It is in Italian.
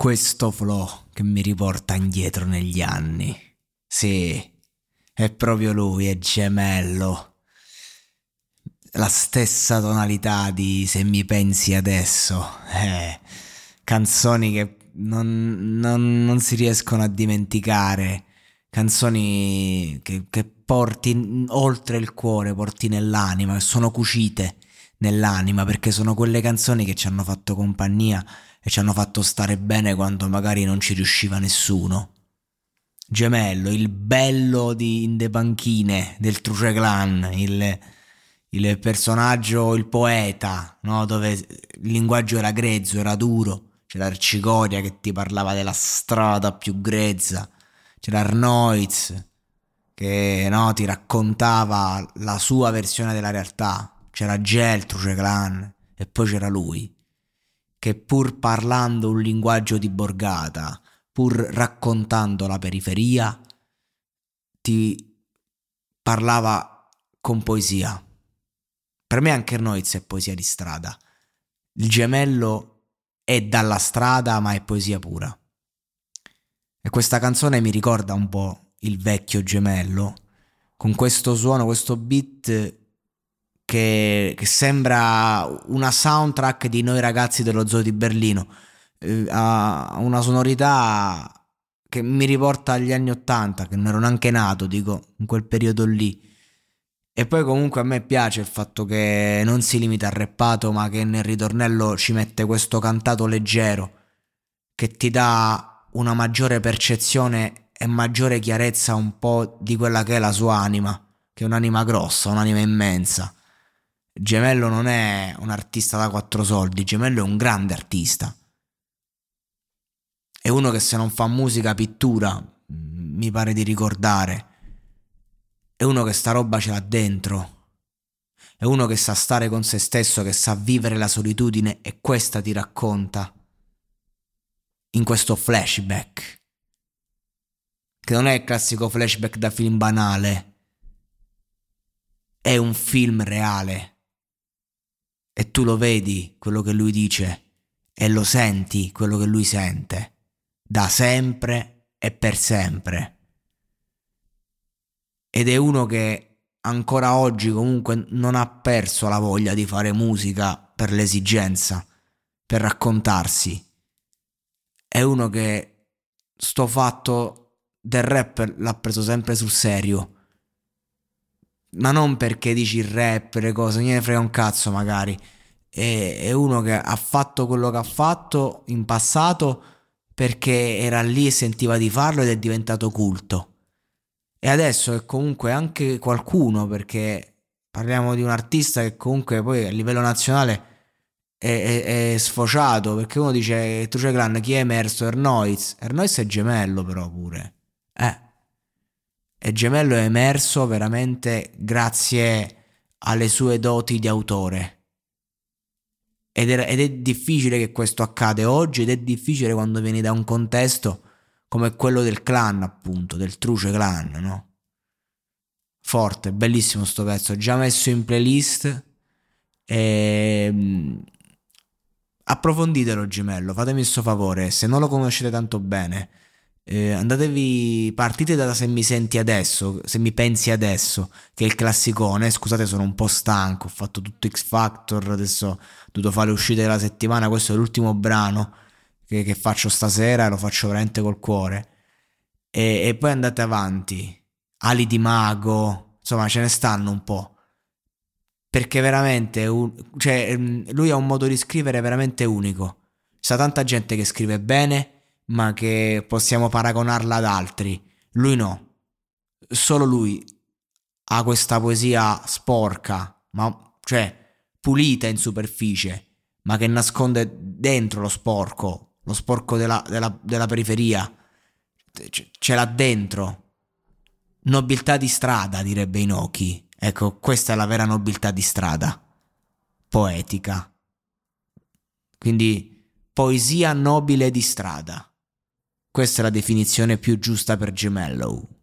Questo flow che mi riporta indietro negli anni. Sì, è proprio lui, è gemello. La stessa tonalità di Se mi pensi adesso. Eh, canzoni che non, non, non si riescono a dimenticare. Canzoni che, che porti oltre il cuore, porti nell'anima, che sono cucite nell'anima, perché sono quelle canzoni che ci hanno fatto compagnia e ci hanno fatto stare bene quando magari non ci riusciva nessuno. Gemello, il bello di In the Banchine del Truce Clan, il, il personaggio, il poeta, no? dove il linguaggio era grezzo, era duro, c'era Arcicoria che ti parlava della strada più grezza, c'era Arnoiz che no, ti raccontava la sua versione della realtà, c'era Gel, Truce Clan e poi c'era lui che pur parlando un linguaggio di borgata, pur raccontando la periferia, ti parlava con poesia. Per me anche Noiz è poesia di strada. Il gemello è dalla strada, ma è poesia pura. E questa canzone mi ricorda un po' il vecchio gemello, con questo suono, questo beat che, che, sembra una soundtrack di noi ragazzi dello zoo di Berlino. Eh, ha una sonorità che mi riporta agli anni Ottanta, che non ero neanche nato, dico, in quel periodo lì. E poi comunque a me piace il fatto che non si limita al rappato, ma che nel ritornello ci mette questo cantato leggero, che ti dà una maggiore percezione e maggiore chiarezza un po' di quella che è la sua anima, che è un'anima grossa, un'anima immensa. Gemello non è un artista da quattro soldi, Gemello è un grande artista. È uno che se non fa musica, pittura, mi pare di ricordare. È uno che sta roba ce l'ha dentro. È uno che sa stare con se stesso, che sa vivere la solitudine e questa ti racconta in questo flashback. Che non è il classico flashback da film banale. È un film reale e tu lo vedi quello che lui dice e lo senti quello che lui sente, da sempre e per sempre. Ed è uno che ancora oggi comunque non ha perso la voglia di fare musica per l'esigenza, per raccontarsi. È uno che sto fatto del rap l'ha preso sempre sul serio ma non perché dici il rap, le cose, non gliene frega un cazzo magari. È, è uno che ha fatto quello che ha fatto in passato perché era lì e sentiva di farlo ed è diventato culto. E adesso è comunque anche qualcuno, perché parliamo di un artista che comunque poi a livello nazionale è, è, è sfociato, perché uno dice Truce Clan chi è emerso? Ernoiz. Ernoiz è gemello però pure. E Gemello è emerso veramente grazie alle sue doti di autore. Ed è, ed è difficile che questo accade oggi ed è difficile quando vieni da un contesto come quello del clan, appunto, del Truce Clan, no? Forte, bellissimo sto pezzo, già messo in playlist E, approfonditelo gemello, fatemi questo favore, se non lo conoscete tanto bene, eh, andatevi, partite da se mi senti adesso, se mi pensi adesso, che è il classicone, scusate sono un po' stanco, ho fatto tutto X Factor, adesso ho dovuto fare le uscite della settimana, questo è l'ultimo brano che, che faccio stasera e lo faccio veramente col cuore. E, e poi andate avanti, Ali di Mago, insomma ce ne stanno un po' perché veramente cioè, lui ha un modo di scrivere veramente unico. Sa tanta gente che scrive bene, ma che possiamo paragonarla ad altri. Lui no. Solo lui ha questa poesia sporca, ma cioè pulita in superficie, ma che nasconde dentro lo sporco, lo sporco della, della, della periferia. Ce l'ha dentro. Nobiltà di strada, direbbe Inoki. Ecco, questa è la vera nobiltà di strada. Poetica. Quindi poesia nobile di strada. Questa è la definizione più giusta per Gemello.